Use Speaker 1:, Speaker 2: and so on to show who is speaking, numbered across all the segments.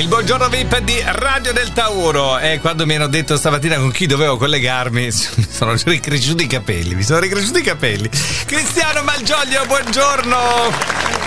Speaker 1: Il buongiorno VIP di Radio del Tauro e quando mi hanno detto stamattina con chi dovevo collegarmi mi sono ricresciuti i capelli, mi sono ricresciuti i capelli. Cristiano Malgioglio, buongiorno!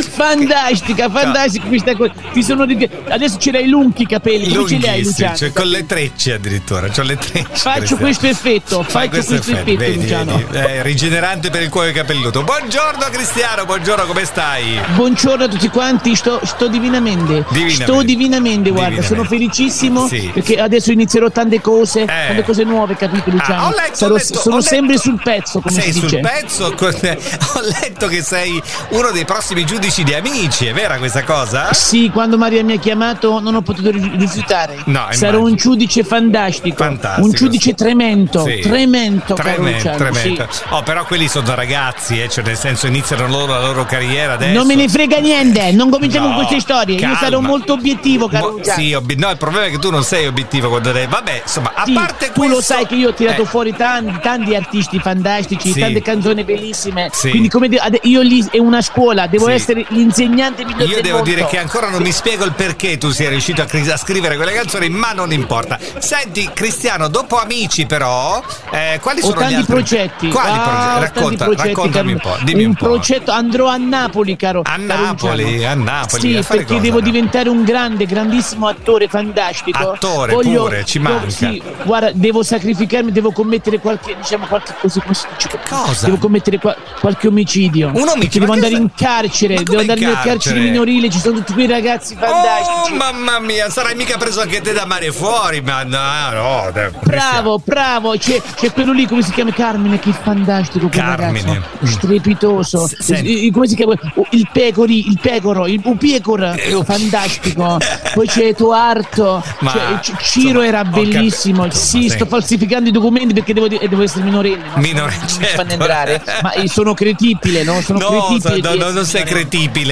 Speaker 2: Fantastica, fantastica questa cosa. Ti sono di... Adesso ce l'hai lunghi i capelli, come ce li hai Luciano?
Speaker 1: Cioè, con le trecce addirittura, c'ho le trecce.
Speaker 2: Faccio questo effetto, faccio questo, questo effetto, effetto vedi, Luciano.
Speaker 1: Vedi. Eh, rigenerante per il cuoio capelluto. Buongiorno Cristiano, buongiorno, come stai?
Speaker 2: Buongiorno a tutti quanti, sto, sto divinamente. divinamente. Sto divinamente, guarda, divinamente. sono felicissimo sì. perché adesso inizierò tante cose, eh. tante cose nuove, capito Luciano? Ah, letto, Sarò, letto, sono sempre sul pezzo, come
Speaker 1: sei sul pezzo? Ho letto che sei uno dei prossimi giudici di amici è vera questa cosa?
Speaker 2: Sì, quando Maria mi ha chiamato non ho potuto rifiutare. No, Sarò un giudice fantastico. Fantastico. Un giudice tremendo. Sì. Tremendo, tremendo, tremendo.
Speaker 1: Sì. Oh, però quelli sono ragazzi, eh, cioè nel senso iniziano loro la loro carriera adesso.
Speaker 2: Non me ne frega niente, non cominciamo no, con queste storie. Calma. Io sarò molto obiettivo, caro Mo-
Speaker 1: Sì, ob- no, il problema è che tu non sei obiettivo quando devi. Vabbè, insomma, a
Speaker 2: sì,
Speaker 1: parte
Speaker 2: tu
Speaker 1: questo.
Speaker 2: lo sai che io ho tirato eh. fuori tanti, tanti artisti fantastici, tante canzoni bellissime. Quindi, come de- io lì è una scuola, devo essere l'insegnante migliore
Speaker 1: io devo dire che ancora non mi spiego il perché tu sia riuscito a, a scrivere quelle canzoni, ma non importa. Senti, Cristiano, dopo Amici, però, eh, quali sono
Speaker 2: tanti
Speaker 1: gli altri
Speaker 2: progetti?
Speaker 1: Quali ah, progetti? Racconta, progetti, raccontami caro, un po'. Dimmi un, un po'.
Speaker 2: progetto, andrò a Napoli, caro.
Speaker 1: A Napoli, a Napoli.
Speaker 2: Sì,
Speaker 1: a
Speaker 2: perché
Speaker 1: cosa,
Speaker 2: devo no? diventare un grande, grandissimo attore fantastico.
Speaker 1: Attore, Voglio, pure, ci manca. Sì,
Speaker 2: guarda, devo sacrificarmi, devo commettere qualche, diciamo, qualche dice?
Speaker 1: Cosa?
Speaker 2: Devo commettere qua, qualche omicidio.
Speaker 1: Un omicidio?
Speaker 2: Devo andare in carcere, devo andare nel carcere minorile, ci sono tutti quei ragazzi fantastici.
Speaker 1: Oh, mamma mia, sarai mica preso anche te da mare fuori, ma no, no.
Speaker 2: Bravo, bravo, c'è, c'è, quello lì, come si chiama? Carmine, che fantastico quel Carmine. ragazzo. Strepitoso. S- come si chiama? Oh, il pecori, il pecoro, il pecora, eh, fantastico. Poi c'è Tuarto, ma, c'è, Ciro insomma, era bellissimo. Cap- sì, sto falsificando i documenti perché devo, devo essere minorenne. No?
Speaker 1: Minorenne. Certo.
Speaker 2: fanno entrare. Ma sono cretibile, no? Sono
Speaker 1: no,
Speaker 2: cretibile.
Speaker 1: No, no, non sei cretibile,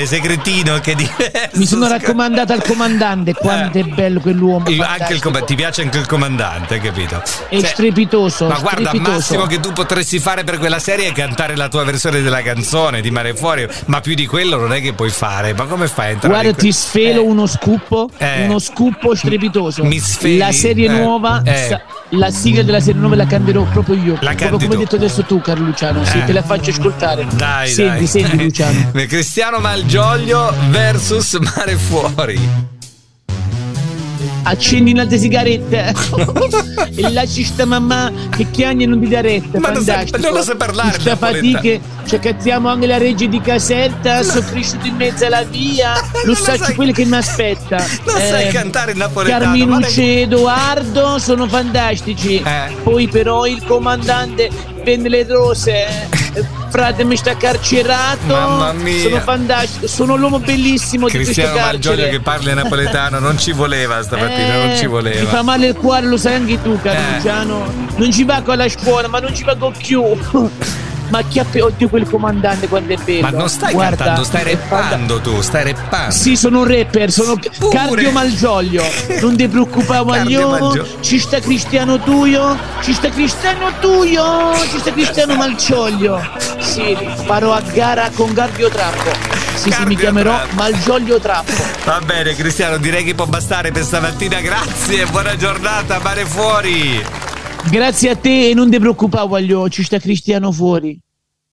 Speaker 1: sei cretino che di
Speaker 2: mi sono raccomandata al comandante quanto eh. è bello quell'uomo.
Speaker 1: Anche il com- ti piace anche il comandante, capito?
Speaker 2: È cioè, strepitoso.
Speaker 1: Ma guarda,
Speaker 2: strepitoso.
Speaker 1: massimo che tu potresti fare per quella serie è cantare la tua versione della canzone di Mare Fuori, ma più di quello non è che puoi fare. Ma come fai a entrare?
Speaker 2: Guarda, ti sfelo eh. uno scoop, eh. uno scoop strepitoso.
Speaker 1: Mi sfeli.
Speaker 2: La serie eh. nuova, sa- la sigla della serie nuova la canterò proprio io. La proprio come hai detto adesso tu, Carlo Luciano. Sì, eh. te la faccio ascoltare.
Speaker 1: Dai,
Speaker 2: senti,
Speaker 1: dai.
Speaker 2: senti, Luciano.
Speaker 1: Cristiano Malgioglio versus mare fuori
Speaker 2: accendi un'altra sigaretta e lasci sta mamma che chiagna e non ti dà retta. Ma non, sai,
Speaker 1: non lo sai parlare
Speaker 2: sta fatiche ci accazziamo anche la regge di Caserta sono cresciuto in mezzo alla via. Lo sai quello che mi aspetta.
Speaker 1: Non eh, sai cantare il napoletano
Speaker 2: Carminucce Edoardo sono fantastici. Eh. poi però il comandante vende le rose frate mi sta carcerato.
Speaker 1: Mamma mia.
Speaker 2: Sono fantastico sono l'uomo bellissimo
Speaker 1: Cristiano
Speaker 2: di questo
Speaker 1: Malgioglio che parla napoletano non ci voleva stamattina eh, non ci voleva.
Speaker 2: mi fa male il cuore lo sai anche tu caro eh. Luciano non ci va con la scuola ma non ci va con più ma chi ha oddio quel comandante quando è bello?
Speaker 1: Ma non stai Guarda, cantando stai rappando tu stai rappando.
Speaker 2: Sì sono un rapper sono Pure. Cardio Malgioglio. Non ti preoccupare Maglio ci sta Cristiano Tuio? Ci sta Cristiano Tuio? Ci sta Cristiano Malgioglio? Sì farò a gara con Cardio Trappo. Sì, sì, mi chiamerò Malgioglio Trappo.
Speaker 1: Va bene, Cristiano, direi che può bastare per stamattina. Grazie, buona giornata, mare fuori.
Speaker 2: Grazie a te e non ti preoccupare, voglio, ci sta Cristiano fuori.